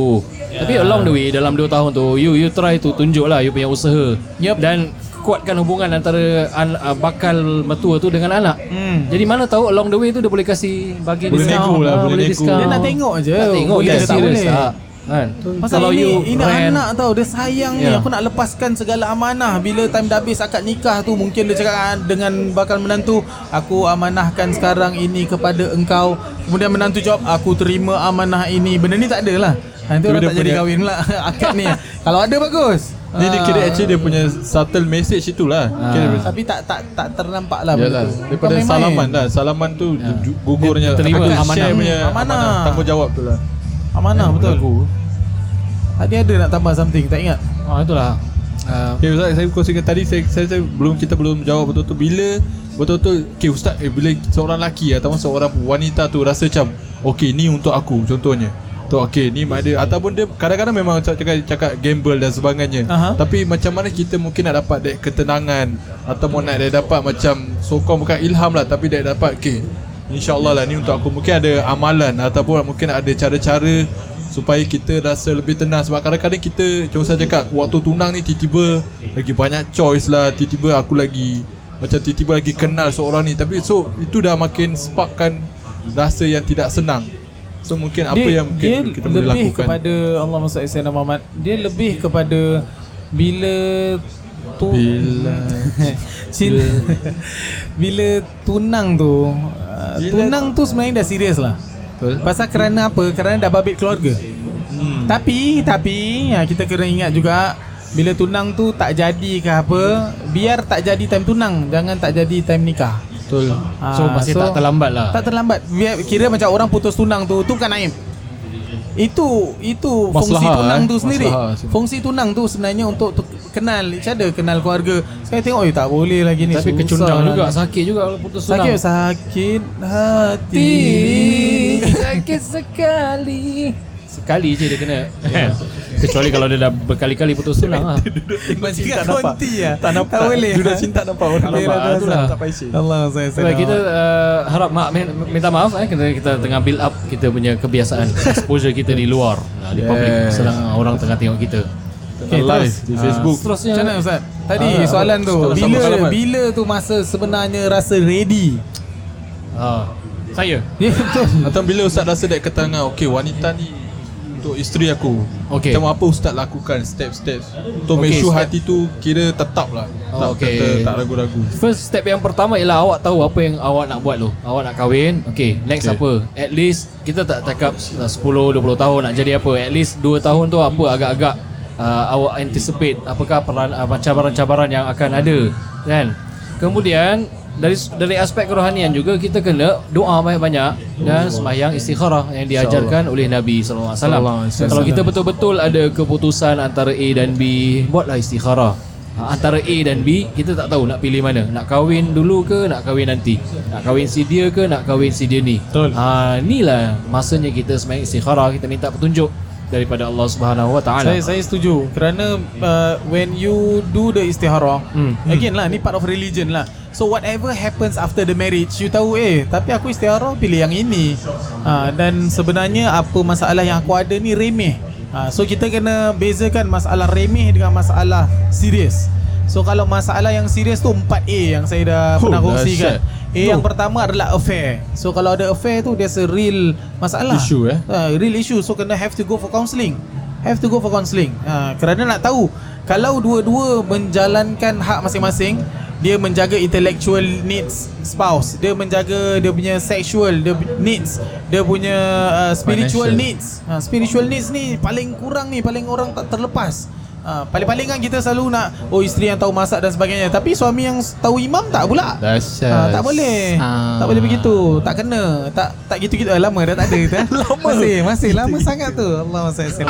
Speaker 4: Tapi along the way Dalam 2 tahun tu You you try tu Tunjuk lah you punya usaha
Speaker 2: Yup.
Speaker 4: Dan kuatkan hubungan antara an, uh, bakal mertua tu dengan anak
Speaker 2: Hmm.
Speaker 4: Jadi mana tahu along the way tu Dia boleh kasih Bagi
Speaker 3: Boleh
Speaker 4: discount
Speaker 3: nego lah,
Speaker 4: Ah,
Speaker 3: boleh nego.
Speaker 4: discount.
Speaker 2: Dia nak tengok je,
Speaker 4: Nak tengok
Speaker 2: boleh
Speaker 4: kita
Speaker 2: tak
Speaker 4: serius
Speaker 2: boleh.
Speaker 4: Kan?
Speaker 2: Pasal
Speaker 4: Kalau
Speaker 2: ini,
Speaker 4: you
Speaker 2: ini
Speaker 4: rent,
Speaker 2: anak tau Dia sayang ni.
Speaker 4: Ya.
Speaker 2: Aku nak lepaskan segala amanah. Bila time dah habis akad nikah tu Mungkin dia cakap ah, Dengan bakal menantu Aku amanahkan sekarang ini kepada engkau. Kemudian menantu jawab Aku terima amanah ini. Benda ni tak ada lah Nanti
Speaker 3: Tapi
Speaker 2: orang tak jadi kahwin pula Akad ni. Kalau ada bagus.
Speaker 3: Ni dia kira
Speaker 2: Ah.
Speaker 3: actually dia punya subtle message itulah. Kira,
Speaker 2: Tapi tak tak tak ternampak lah
Speaker 3: Yalah, daripada salaman lah. Salaman tu
Speaker 4: Ya.
Speaker 3: gugurnya
Speaker 4: terima amanah.
Speaker 3: share punya
Speaker 2: amanah.
Speaker 3: amanah. Tanggungjawab tu lah
Speaker 2: Amanah betul? Tadi ada nak tambah something Tak ingat?
Speaker 4: Ah itulah. Uh,
Speaker 3: Okay Ustaz saya kongsikan tadi saya, saya, saya belum kita belum jawab betul-betul. Bila betul-betul okay Ustaz eh, bila seorang lelaki ataupun seorang wanita tu rasa macam okay ni untuk aku contohnya. Tu okay ni ada ataupun dia kadang-kadang memang cakap, cakap, cakap gamble dan sebagainya.
Speaker 2: Aha.
Speaker 3: tapi macam mana kita mungkin nak dapat that ketenangan ataupun nak dia dapat macam sokong bukan ilham lah tapi dia dapat okay InsyaAllah lah ni untuk aku. Mungkin ada amalan Ataupun mungkin ada cara-cara Supaya kita rasa lebih tenang. Sebab kadang-kadang kita Macam saya cakap Waktu tunang ni tiba-tiba Lagi banyak choice lah. Tiba-tiba aku lagi Macam tiba-tiba lagi kenal seorang ni. Tapi so Itu dah makin sparkkan Rasa yang tidak senang. So mungkin apa
Speaker 2: dia,
Speaker 3: yang mungkin
Speaker 2: dia
Speaker 3: kita boleh
Speaker 2: lebih
Speaker 3: lakukan?
Speaker 2: kepada Allah Sayyidina Muhammad. Dia lebih kepada bila tu
Speaker 3: Bila
Speaker 2: Cinta Bila tunang tu
Speaker 3: Bila-
Speaker 2: Tunang tu sebenarnya dah serius lah
Speaker 3: Betul.
Speaker 2: Pasal kerana apa? Kerana dah babit keluarga
Speaker 3: hmm.
Speaker 2: Tapi Tapi ya, Kita kena ingat juga Bila tunang tu tak jadi ke apa Biar tak jadi time tunang Jangan tak jadi time nikah
Speaker 3: Betul.
Speaker 2: Ah,
Speaker 4: So masih tak terlambat lah
Speaker 2: Tak terlambat. Biar kira macam orang putus tunang tu, tu bukan aib. Itu itu fungsi
Speaker 3: Maslahah,
Speaker 2: tunang
Speaker 3: eh.
Speaker 2: tu sendiri.
Speaker 3: Maslahah sini.
Speaker 2: Fungsi tunang tu sebenarnya untuk tu, kenal each other, kenal keluarga. Saya tengok eh tak boleh lagi ni.
Speaker 4: Tapi
Speaker 2: susah
Speaker 4: kecundang
Speaker 2: lah.
Speaker 4: juga Sakit juga kalau putus tunang
Speaker 2: Sakit sakit hati.
Speaker 4: Sakit sekali Sekali je dia kena Kecuali kalau dia dah berkali-kali putus tunang lah
Speaker 2: Macam
Speaker 3: tak
Speaker 2: kat
Speaker 3: nampak.
Speaker 2: konti lah.
Speaker 3: Tak nampak.
Speaker 2: Tak boleh.
Speaker 3: Dia dah cinta nampak orang.
Speaker 2: Tak
Speaker 4: nampak,
Speaker 2: lah,
Speaker 4: itulah.
Speaker 3: Tak paisi.
Speaker 2: Allah saya saya.
Speaker 4: Baik, kita uh, harap mak minta maaf eh kita, kita tengah build up kita punya kebiasaan exposure kita di luar di public
Speaker 3: Yes.
Speaker 4: sedang orang tengah tengok kita.
Speaker 2: Okay,
Speaker 3: live
Speaker 2: terus.
Speaker 3: di Facebook.
Speaker 4: Seterusnya
Speaker 2: Macam mana Ustaz? Tadi
Speaker 3: Ah,
Speaker 2: soalan tu
Speaker 3: sama-
Speaker 2: bila bila tu masa sebenarnya rasa ready?
Speaker 4: ha, saya
Speaker 2: Ya betul.
Speaker 3: Atau bila Ustaz rasa dek ketengah Okay wanita ni Untuk isteri aku
Speaker 4: Okey.
Speaker 3: Macam apa Ustaz lakukan Step-step Untuk make
Speaker 4: Okey,
Speaker 3: sure
Speaker 4: step.
Speaker 3: hati tu Kira tetap lah
Speaker 4: Oh,
Speaker 3: tak,
Speaker 4: okey.
Speaker 3: tak, tak ragu-ragu
Speaker 4: First step yang pertama ialah awak tahu apa yang awak nak buat tu. Awak nak kahwin. Okay, next
Speaker 3: Okay.
Speaker 4: apa? At least kita tak cakap 10 20 tahun nak jadi apa. At least 2 tahun tu apa agak-agak uh, awak anticipate apakah peran uh, cabaran-cabaran yang akan ada kan. Kemudian dari dari aspek kerohanian juga kita kena doa banyak-banyak dan sembahyang istikharah yang diajarkan oleh Nabi sallallahu alaihi wasallam. Kalau kita betul-betul ada keputusan antara A dan B, buatlah istikharah. Ha, antara A dan B kita tak tahu nak pilih mana nak kahwin dulu ke nak kahwin nanti nak kahwin si dia ke nak kahwin si dia ni
Speaker 2: Betul.
Speaker 4: ha inilah masanya kita sembahyang istikharah kita minta petunjuk daripada Allah Subhanahu wa taala
Speaker 2: Saya saya setuju kerana uh, when you do the istiharah
Speaker 4: Hmm.
Speaker 2: again lah ni part of religion lah. So whatever happens after the marriage you tahu eh tapi aku istiharah pilih yang ini. Ha, dan sebenarnya apa masalah yang aku ada ni remeh. Ha, so kita kena bezakan masalah remeh dengan masalah serius. So kalau masalah yang serius tu 4A yang saya dah
Speaker 3: Oh,
Speaker 2: pernah kongsikan. A yang pertama adalah affair. So kalau ada affair tu there's a real masalah.
Speaker 3: Issue, eh?
Speaker 2: uh, real issue so kena have to go for counselling have to go for counselling uh, kerana nak tahu kalau dua-dua menjalankan hak masing-masing dia menjaga intellectual needs spouse dia menjaga dia punya sexual dia needs dia punya uh, spiritual
Speaker 3: Financial.
Speaker 2: needs uh, spiritual needs ni paling kurang ni paling orang tak terlepas Uh, paling-paling kan kita selalu nak Oh isteri yang tahu masak dan sebagainya Tapi suami yang tahu imam tak pula
Speaker 3: Dahsyat
Speaker 2: Ah, tak boleh.
Speaker 3: Ah.
Speaker 2: Tak boleh begitu. Tak kena. Tak tak gitu-gitu. Eh, lama dah tak ada kita. lama. Masih, masih lama sangat tu. Allah SWT.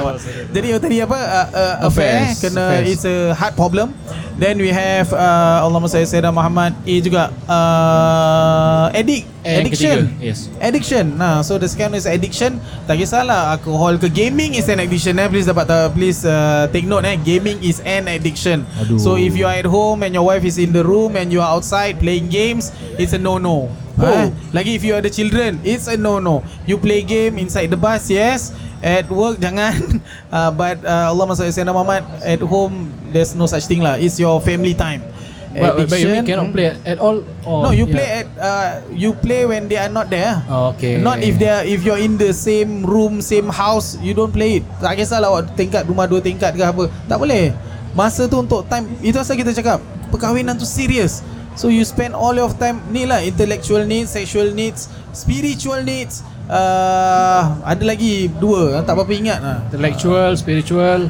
Speaker 2: Jadi oh, tadi apa? Uh, uh, affair
Speaker 3: Affairs.
Speaker 2: kena
Speaker 3: Affairs.
Speaker 2: it's a heart problem. Then we have uh, salli Sayyidina Muhammad A juga uh, addict Addiction
Speaker 4: ketiga, yes.
Speaker 2: addiction. Nah so the second is addiction. Tak kisahlah alcohol ke gaming is an addiction eh. Please dapat uh, please uh, take note eh. Gaming is an addiction.
Speaker 3: Aduh.
Speaker 2: so if you are at home and your wife is in the room and you are outside playing games it's a no no
Speaker 3: Oh.
Speaker 2: Eh, lagi if you ada children it's a no no you play game inside the bus yes. At work jangan. Uh, but uh, Allah Masya Sayyidina Muhammad at home there's no such thing lah. It's your family time
Speaker 4: but, but you mean
Speaker 2: Addiction,
Speaker 4: cannot play at all or
Speaker 2: No, you
Speaker 4: yeah.
Speaker 2: play at uh, you play when they are not there.
Speaker 4: Okay.
Speaker 2: Not if they are if you're in the same room, same house, you don't play it. Tak kisahlah awak tingkat rumah dua tingkat ke apa. Tak boleh. Masa tu untuk time itu asal kita cakap perkahwinan tu serius. So you spend all your time ni lah intellectual needs, sexual needs, spiritual needs. Uh, ada lagi dua tak apa-apa ingat lah.
Speaker 4: intellectual spiritual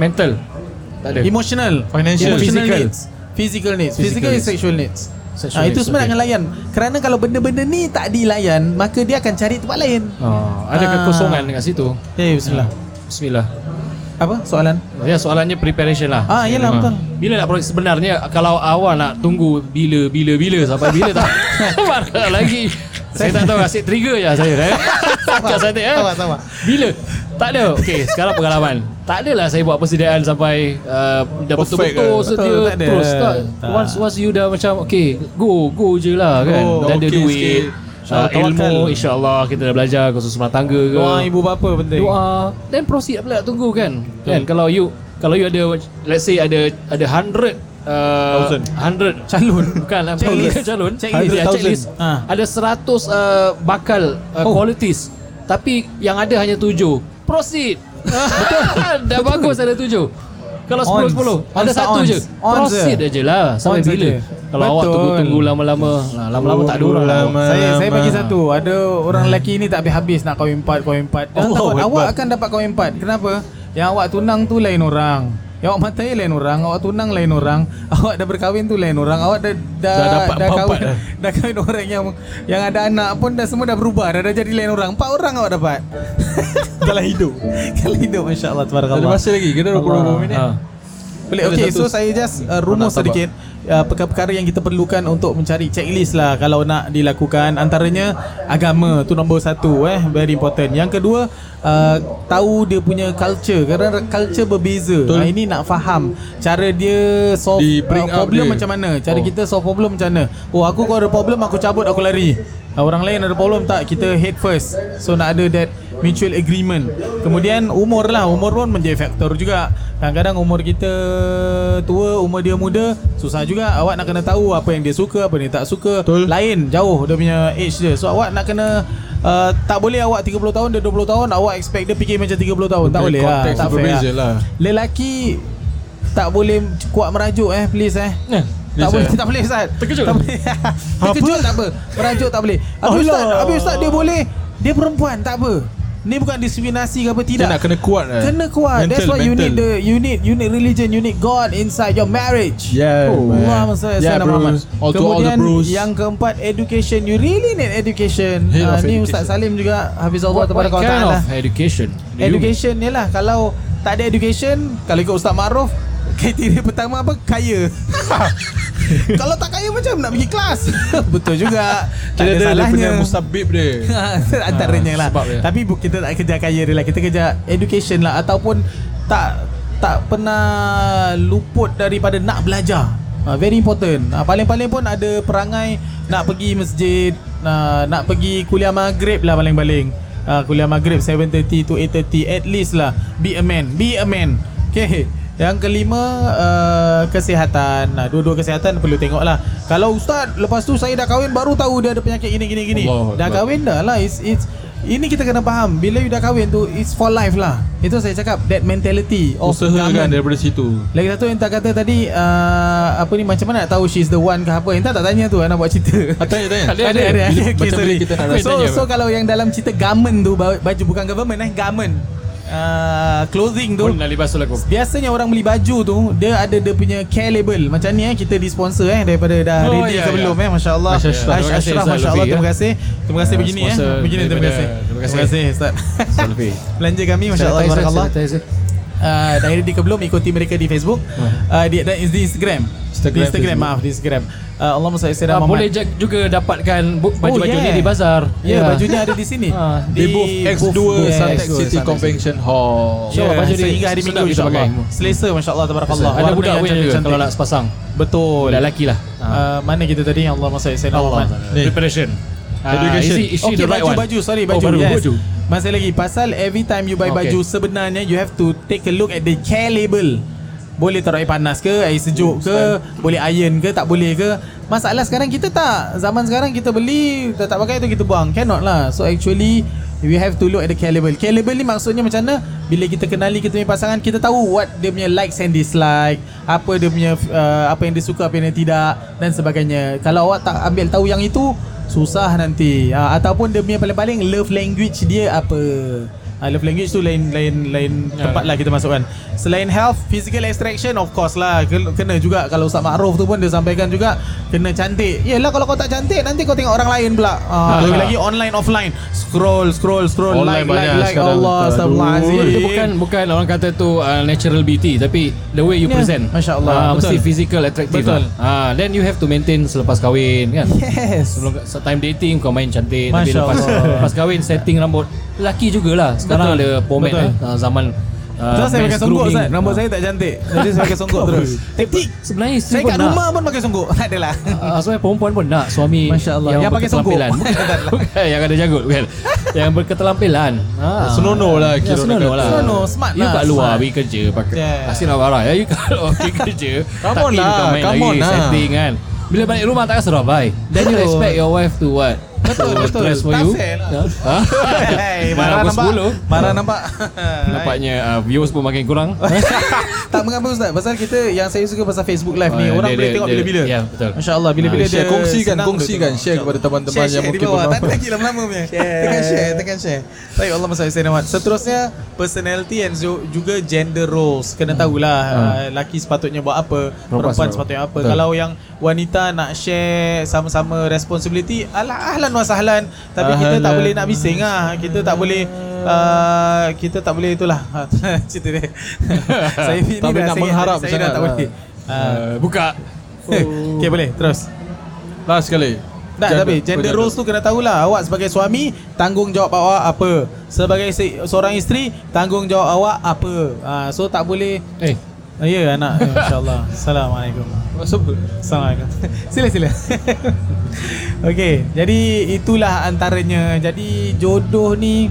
Speaker 4: mental tak ada
Speaker 2: Emotional,
Speaker 3: Financial.
Speaker 2: emotional
Speaker 4: Physical.
Speaker 2: needs, physical needs, physical,
Speaker 4: Physical needs.
Speaker 2: sexual needs.
Speaker 4: Sexual
Speaker 2: Ah, itu
Speaker 4: needs,
Speaker 2: semua nak
Speaker 4: okay.
Speaker 2: layan. Kerana kalau benda-benda ni tak dilayan, maka dia akan cari tempat lain.
Speaker 4: oh, ada
Speaker 2: Ah.
Speaker 4: kekosongan dekat situ
Speaker 2: Ya, bismillah.
Speaker 4: bismillah
Speaker 2: Apa soalan?
Speaker 4: Ya soalannya preparation lah
Speaker 2: Ah, iyalah
Speaker 4: Ah.
Speaker 2: betul.
Speaker 4: Bila nak proses sebenarnya Kalau awak nak tunggu Bila Bila Bila Sampai bila tak Marah lagi Saya tak tahu Asyik trigger je saya eh. Saya eh.
Speaker 2: Sabar, sabar.
Speaker 4: Bila Tak ada Okay sekarang pengalaman Tak adalah saya buat persediaan Sampai uh, Dah
Speaker 3: Perfect
Speaker 4: betul-betul
Speaker 3: ke?
Speaker 4: sedia
Speaker 2: Betul, tak ada.
Speaker 4: Terus tak
Speaker 2: Tak.
Speaker 4: Once, once you dah macam Okay Go Go je lah kan
Speaker 2: Go.
Speaker 4: Dah ada
Speaker 3: Okay
Speaker 4: duit
Speaker 3: sikit.
Speaker 4: uh, Ilmu. InsyaAllah Kita dah belajar Khusus rumah tangga ke
Speaker 2: Doa ibu bapa penting.
Speaker 4: doa then proceed pula tunggu kan kan kalau you kalau you ada let's say ada ada 100 uh,
Speaker 3: Thousand.
Speaker 4: 100
Speaker 2: Calon.
Speaker 4: bukan lah
Speaker 2: Checklist.
Speaker 4: bukan calon
Speaker 2: Checklist.
Speaker 4: Ya, checklist
Speaker 2: Ah.
Speaker 4: ada 100 uh, bakal uh,
Speaker 2: Oh.
Speaker 4: qualities tapi yang ada hanya 7 proceed dah bagus ada 7 kalau 10
Speaker 2: Ons.
Speaker 4: 10 ada satu
Speaker 2: ons.
Speaker 4: je
Speaker 2: Ons
Speaker 4: proceed
Speaker 2: je.
Speaker 4: aja lah sampai
Speaker 2: Ons
Speaker 4: bila
Speaker 2: aja.
Speaker 4: kalau awak
Speaker 2: Betul.
Speaker 4: tunggu-tunggu lama-lama nah, lama-lama tak ada orang
Speaker 3: Lama.
Speaker 2: Saya saya bagi satu. Ada orang lelaki ni tak habis-habis nak kahwin empat, kahwin empat. Takut.
Speaker 3: Akbar.
Speaker 2: Awak akan dapat kahwin empat. Kenapa? Yang awak tunang tu lain orang. Yang awak matai lain orang Awak tunang lain orang Awak dah berkahwin tu lain orang Awak dah Dah,
Speaker 3: Dah dapat
Speaker 2: dah kahwin
Speaker 3: dah.
Speaker 2: Dah kahwin orang yang Yang ada anak pun Dah semua dah berubah Dah, dah jadi lain orang. Empat orang awak dapat.
Speaker 3: Dalam hidup.
Speaker 2: Kalau hidup Masya Allah
Speaker 3: Ada
Speaker 2: Tabarakallah.
Speaker 3: masa lagi Kita dah 20 minit?
Speaker 4: Ha.
Speaker 2: Boleh
Speaker 3: satu-
Speaker 2: so saya just uh, rumus sedikit uh, perkara-perkara yang kita perlukan untuk mencari checklist lah kalau nak dilakukan antaranya agama tu nombor satu eh very important yang kedua uh, tahu dia punya culture kerana culture berbeza
Speaker 3: Betul.
Speaker 2: uh, ini nak faham cara dia solve
Speaker 3: Di
Speaker 2: uh, problem
Speaker 3: dia.
Speaker 2: macam mana cara
Speaker 3: Oh.
Speaker 2: kita solve problem macam mana oh aku kalau ada problem aku cabut aku lari orang lain ada problem tak? Kita head first. So nak ada that mutual agreement. Kemudian umur lah. Umur pun menjadi faktor juga. Kadang-kadang umur kita tua umur dia muda susah juga. Awak nak kena tahu apa yang dia suka apa yang dia tak suka.
Speaker 3: Betul.
Speaker 2: lain jauh dia punya age dia. So awak nak kena Uh, tak boleh awak 30 tahun dia 20 tahun awak expect dia fikir macam 30 tahun. Tak
Speaker 3: Dia
Speaker 2: boleh lah. tak fair lah.
Speaker 3: lah.
Speaker 2: lelaki tak boleh kuat merajuk eh please eh.
Speaker 4: Nah,
Speaker 2: tak boleh,
Speaker 3: eh.
Speaker 2: tak boleh Ustaz
Speaker 4: Terkejut?
Speaker 2: Tak boleh Terkejut tak apa Merajuk tak boleh Habis Ustaz
Speaker 3: Allah.
Speaker 2: Habis Ustaz dia boleh Dia perempuan tak apa Ni bukan diskriminasi ke apa
Speaker 3: Dia
Speaker 2: Tidak
Speaker 3: nak kena kuat eh.
Speaker 2: Kena kuat That's why you need the You need you need religion You need God inside your marriage
Speaker 3: Yeah
Speaker 2: Oh,
Speaker 3: man.
Speaker 2: Allah Masallah
Speaker 3: Yeah
Speaker 2: Muhammad.
Speaker 3: All to all the
Speaker 2: Kemudian yang keempat Education You really need education
Speaker 3: of
Speaker 2: Ni
Speaker 3: education.
Speaker 2: Ustaz Salim juga Hafizullah
Speaker 4: what, what
Speaker 2: Taala
Speaker 4: kind of education? do you
Speaker 2: Education ni lah Kalau tak ada education Kalau ikut Ustaz Ma'ruf Kriteria pertama apa? Kaya. Kalau tak kaya macam nak pergi kelas. Betul juga. Tak ada
Speaker 3: dia
Speaker 2: salahnya.
Speaker 3: punya mustabib dia.
Speaker 2: Antaranya lah.
Speaker 4: sebab dia.
Speaker 2: Tapi kita tak kejar kaya dia lah. Kita kejar education lah. Ataupun Tak tak pernah luput daripada nak belajar. Uh, Very important. Uh, Paling-paling pun ada perangai Nak pergi masjid uh, Nak pergi kuliah maghrib lah paling-paling uh, Kuliah maghrib 7.30 to 8.30 At least lah Be a man Be a man Okay yang kelima uh, kesihatan. Nah, dua-dua kesihatan perlu tengok lah. Kalau ustaz lepas tu saya dah kahwin baru tahu dia ada penyakit gini gini gini.
Speaker 3: Allah
Speaker 2: Dah kahwin dah lah. It's it's ini kita kena faham Bila you dah kahwin tu It's for life lah Itu saya cakap That mentality of
Speaker 3: Usahakan
Speaker 2: garment.
Speaker 3: daripada situ
Speaker 2: Lagi satu yang tak kata tadi uh, Apa ni macam mana nak tahu She's the one ke apa Yang tak tak tanya tu Nak buat cerita
Speaker 3: ah, Tanya tanya
Speaker 4: Ada,
Speaker 2: ada, ada, ada. Okay,
Speaker 3: Macam
Speaker 2: sorry.
Speaker 3: kita
Speaker 2: so, so
Speaker 3: apa?
Speaker 2: kalau yang dalam cerita garment tu ba- Baju bukan government eh Garment uh, Clothing tu
Speaker 4: Pun libas lakum.
Speaker 2: Biasanya orang beli baju tu Dia ada dia punya care label Macam ni eh Kita disponsor eh Daripada dah
Speaker 4: Oh,
Speaker 2: ready
Speaker 4: ya,
Speaker 2: ke
Speaker 4: ya.
Speaker 2: belum eh Masya Allah
Speaker 3: Masya Ashraf.
Speaker 2: Ash
Speaker 4: Terima kasih,
Speaker 2: Ashraf
Speaker 4: Ustaz
Speaker 2: Masya Allah Terima
Speaker 4: ya.
Speaker 2: kasih Terima kasih
Speaker 4: Ah,
Speaker 2: begini eh
Speaker 4: sponsor
Speaker 2: Begini terima
Speaker 4: daripada-
Speaker 2: kasih
Speaker 4: terima kasih.
Speaker 2: Terima kasih Ustaz. Belanja kami Masya Allah Barakallah uh, dah ready ke belum ikuti mereka di Facebook uh, di, dan di Instagram
Speaker 3: Instagram,
Speaker 2: di Instagram
Speaker 3: Facebook.
Speaker 2: maaf di Instagram uh, Allah Musa Sayyidina
Speaker 4: Ah, boleh
Speaker 2: Muhammad
Speaker 4: ja- juga dapatkan bu- baju-baju
Speaker 2: Oh, yeah.
Speaker 4: ni di bazar.
Speaker 2: Ya yeah, bajunya ada di sini
Speaker 4: Ah,
Speaker 3: Di booth X2
Speaker 2: booth
Speaker 3: Suntec
Speaker 2: X2
Speaker 3: City
Speaker 2: Suntec
Speaker 3: Convention Hall
Speaker 2: Ya,
Speaker 4: InsyaAllah, baju ni
Speaker 2: sehingga hari Minggu insyaAllah
Speaker 4: pakai.
Speaker 2: Selesa masyaAllah Tabarakallah
Speaker 4: Ada budak
Speaker 2: yang
Speaker 4: pun juga kalau nak sepasang.
Speaker 2: Betul
Speaker 4: Budak lelaki lah.
Speaker 2: uh, Mana kita tadi Allah Musa Sayyidina
Speaker 4: Allah.
Speaker 2: Muhammad.
Speaker 4: Preparation. Ah,
Speaker 3: Education.
Speaker 4: Is she, is she
Speaker 2: Okay
Speaker 4: the right
Speaker 2: baju
Speaker 4: one?
Speaker 2: baju sorry
Speaker 4: Oh,
Speaker 2: baju
Speaker 4: baru
Speaker 2: yes.
Speaker 4: baju.
Speaker 2: Masih lagi pasal every time you buy
Speaker 4: Okay.
Speaker 2: baju sebenarnya you have to take a look at the care label. Boleh taruh air panas ke, air sejuk ke, boleh iron ke, tak boleh ke. Masalah sekarang kita tak. Zaman sekarang kita beli, tak, tak pakai tu kita buang. Cannot lah. So actually we have to look at the care label. Care label ni maksudnya macam mana? Bila kita kenali kita punya pasangan, kita tahu what dia punya likes and dislike, apa dia punya uh, apa yang dia suka, apa yang dia tidak dan sebagainya. Kalau awak tak ambil tahu yang itu, susah nanti. Uh, ataupun dia punya paling-paling love language dia apa? Uh, love language tu lain lain lain
Speaker 4: Ya.
Speaker 2: tempat lah kita masukkan. Selain health, physical extraction of course lah Ken- kena juga kalau Ustaz Ma'ruf tu pun dia sampaikan juga kena cantik. Yalah kalau kau tak cantik nanti kau tengok orang lain pula. Uh,
Speaker 4: Ha.
Speaker 2: lagi-lagi online offline. Scroll scroll scroll
Speaker 3: Online
Speaker 2: like like
Speaker 3: banyak
Speaker 2: like
Speaker 3: sekarang.
Speaker 2: Allah astagfirullahalazim.
Speaker 4: Dia bukan bukan orang kata tu uh, natural beauty tapi the way you
Speaker 2: Ya,
Speaker 4: present.
Speaker 2: Masya Allah,
Speaker 4: Ah,
Speaker 2: betul.
Speaker 4: mesti physical attractive.
Speaker 2: Betul.
Speaker 4: Lah. Ah, then you have to maintain selepas kahwin kan.
Speaker 2: Yes.
Speaker 4: Sebelum time dating kau main cantik tapi
Speaker 2: Masya
Speaker 4: lepas
Speaker 2: Allah.
Speaker 4: lepas kahwin setting rambut lelaki jugalah. Sekarang
Speaker 2: Betul.
Speaker 4: ada pomade
Speaker 2: Betul.
Speaker 4: eh, ah, zaman uh,
Speaker 2: Terus saya pakai songgok
Speaker 4: grooming.
Speaker 2: Ustaz Rambut
Speaker 4: Ah.
Speaker 2: saya tak cantik Jadi saya pakai songgok terus Taktik
Speaker 4: Sebenarnya isteri
Speaker 2: Saya kat
Speaker 4: nak.
Speaker 2: rumah pun pakai songgok Tak adalah
Speaker 4: Ah, sebenarnya perempuan pun nak suami
Speaker 2: Masya Allah. Yang pakai songkok.
Speaker 4: Bukan, yang ada janggut bukan. Yang berketerampilan. Ah.
Speaker 3: Senonoh lah
Speaker 4: Ya,
Speaker 3: kira
Speaker 4: senonoh
Speaker 3: kata.
Speaker 4: lah.
Speaker 2: Senonoh, smart
Speaker 4: You
Speaker 2: lah,
Speaker 4: kat luar pergi kerja pakai.
Speaker 2: Yeah.
Speaker 4: Asyik nak marah ya. You kat luar pergi kerja.
Speaker 3: Come
Speaker 4: tak
Speaker 3: on lah, come
Speaker 4: lagi
Speaker 3: on lah.
Speaker 4: setting kan. Bila balik rumah tak rasa. Then you expect your wife to what?
Speaker 2: Betul, betul.
Speaker 4: Stress for
Speaker 2: Tak
Speaker 4: you.
Speaker 2: lah.
Speaker 4: Ha?
Speaker 2: Hey,
Speaker 4: Dah
Speaker 2: marah nampak.
Speaker 4: 10.
Speaker 2: Marah nampak.
Speaker 4: Nampaknya uh, viewers pun makin kurang.
Speaker 2: Tak mengapa Ustaz. Pasal kita Yang saya suka pasal Facebook live ni
Speaker 4: Oh,
Speaker 2: Orang
Speaker 4: dia-
Speaker 2: boleh
Speaker 4: dia-
Speaker 2: tengok
Speaker 4: dia-
Speaker 2: bila-bila.
Speaker 4: ya, betul.
Speaker 2: Masya Allah Bila-bila
Speaker 3: Ah,
Speaker 2: dia
Speaker 3: share, kongsikan, kongsikan, share kepada teman-teman
Speaker 2: Share,
Speaker 3: yang mungkin belum
Speaker 2: Tak lagi lama-lama punya. Tekan share Tekan share. Baik Allah Masya Allah Seterusnya Personality and juga gender roles. Kena tahulah uh, Laki sepatutnya buat apa Perempuan
Speaker 4: sepatutnya.
Speaker 2: apa. Kalau yang wanita nak share Sama-sama responsibility Alah ahlan wa sahlan Tapi kita tak
Speaker 3: Ahlan.
Speaker 2: boleh nak bising lah Kita tak boleh uh, Kita tak boleh itulah. Cerita dia. Saya ni
Speaker 3: Tak boleh
Speaker 2: dah
Speaker 3: nak
Speaker 2: saya-
Speaker 3: mengharap
Speaker 2: Saya dah tak
Speaker 3: lah.
Speaker 2: boleh.
Speaker 4: Uh, buka.
Speaker 2: Okay boleh. Terus.
Speaker 3: Last sekali.
Speaker 2: tak tapi gender roles tu kena tahulah. Awak sebagai suami Tanggungjawab awak apa? Sebagai se- seorang isteri Tanggungjawab awak apa? Ha, So tak boleh
Speaker 4: Eh,
Speaker 2: Ya yeah, anak ya, InsyaAllah Assalamualaikum
Speaker 3: Sebut.
Speaker 2: Assalamualaikum Sila sila Okay Jadi itulah antaranya Jadi jodoh ni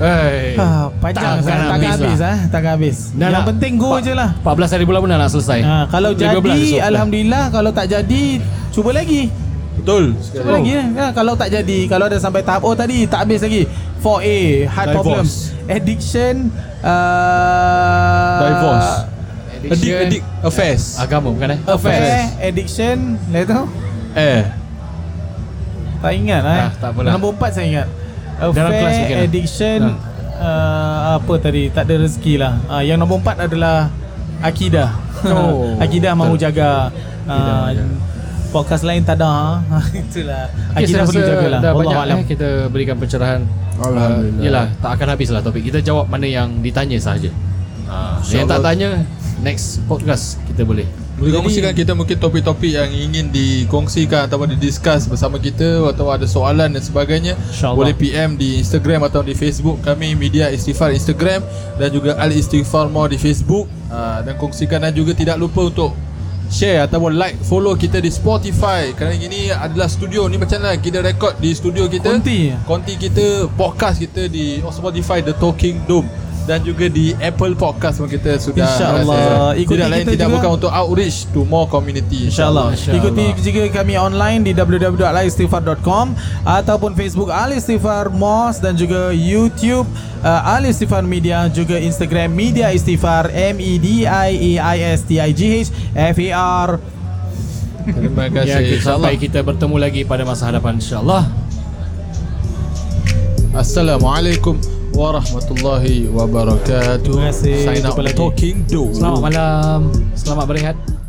Speaker 4: hey.
Speaker 2: ha, Panjang sangat Takkan
Speaker 4: habis
Speaker 2: habis,
Speaker 4: lah.
Speaker 2: ah, Takkan habis
Speaker 4: Dah
Speaker 2: Yang
Speaker 4: nak-
Speaker 2: penting go
Speaker 4: Pa-
Speaker 2: je lah
Speaker 4: 14 hari bulan pun dah nak selesai.
Speaker 2: ha, Kalau
Speaker 4: 15 esok
Speaker 2: jadi. Alhamdulillah Kalau tak jadi Cuba lagi
Speaker 3: Betul.
Speaker 2: Cuba lagi ya. Ha, Kalau tak jadi Kalau ada sampai tahap Oh tadi tak habis lagi 4A Heart
Speaker 3: Divorce.
Speaker 2: problem Addiction uh,
Speaker 3: Divorce. Addict,
Speaker 4: Addiction.
Speaker 3: addict, affairs.
Speaker 4: Agama bukan eh?
Speaker 2: Affair Addiction Lain tu
Speaker 3: Eh.
Speaker 2: Tak ingat lah eh.
Speaker 4: Ah, tak apalah.
Speaker 2: Nombor 4 saya ingat
Speaker 4: Dalam kelas
Speaker 2: Affair
Speaker 4: mungkin lah.
Speaker 2: Addiction uh, Apa tadi Tak ada rezeki lah uh, Yang nombor 4 adalah Akidah
Speaker 4: Oh,
Speaker 2: Akidah mahu
Speaker 4: betul.
Speaker 2: jaga
Speaker 4: Akidah
Speaker 2: uh,
Speaker 4: jaga.
Speaker 2: Podcast lain tak ada ha? Itulah
Speaker 4: Okay,
Speaker 2: Akidah perlu
Speaker 4: rasa
Speaker 2: jaga lah
Speaker 4: dah banyak
Speaker 2: Wallahualam.
Speaker 4: eh, kita berikan pencerahan.
Speaker 3: Alhamdulillah.
Speaker 4: Uh, yelah, tak akan habis lah topik. Kita jawab mana yang ditanya sahaja. Uh, yang tak tanya, next podcast kita boleh.
Speaker 3: Boleh kongsikan kita mungkin topik-topik yang ingin dikongsikan ataupun didiscuss bersama kita atau ada soalan dan sebagainya
Speaker 2: InsyaAllah.
Speaker 3: boleh PM di Instagram atau di Facebook kami Media Istighfar Instagram dan juga Al Istighfar More di Facebook uh, dan kongsikan dan juga tidak lupa untuk share ataupun like follow kita di Spotify kerana ini adalah studio ni macam mana kita record di studio kita
Speaker 2: Konti.
Speaker 3: konti kita podcast kita di Spotify The Talking Dome dan juga di Apple Podcast pun kita sudah
Speaker 2: InsyaAllah. Ikuti
Speaker 3: tidak lain
Speaker 2: kita
Speaker 3: tidak
Speaker 2: juga.
Speaker 3: bukan untuk outreach to more community
Speaker 2: InsyaAllah
Speaker 4: InsyaAllah.
Speaker 2: Ikuti juga kami online di www.alistighfar.com Ataupun Facebook Ali Istighfar Mos Dan juga YouTube uh, Ali Istighfar Media Juga Instagram Media Istighfar E M-E-D-I-A-I-S-T-I-G-H F-A-R
Speaker 3: Terima
Speaker 4: Ya,
Speaker 3: kasih
Speaker 4: kita, sampai kita bertemu lagi pada masa hadapan insyaAllah.
Speaker 3: Assalamualaikum warahmatullahi wabarakatuh
Speaker 2: Terima kasih.
Speaker 3: Sign
Speaker 2: Jumpa lagi.
Speaker 3: Talking Dome
Speaker 4: Selamat malam. Selamat berehat.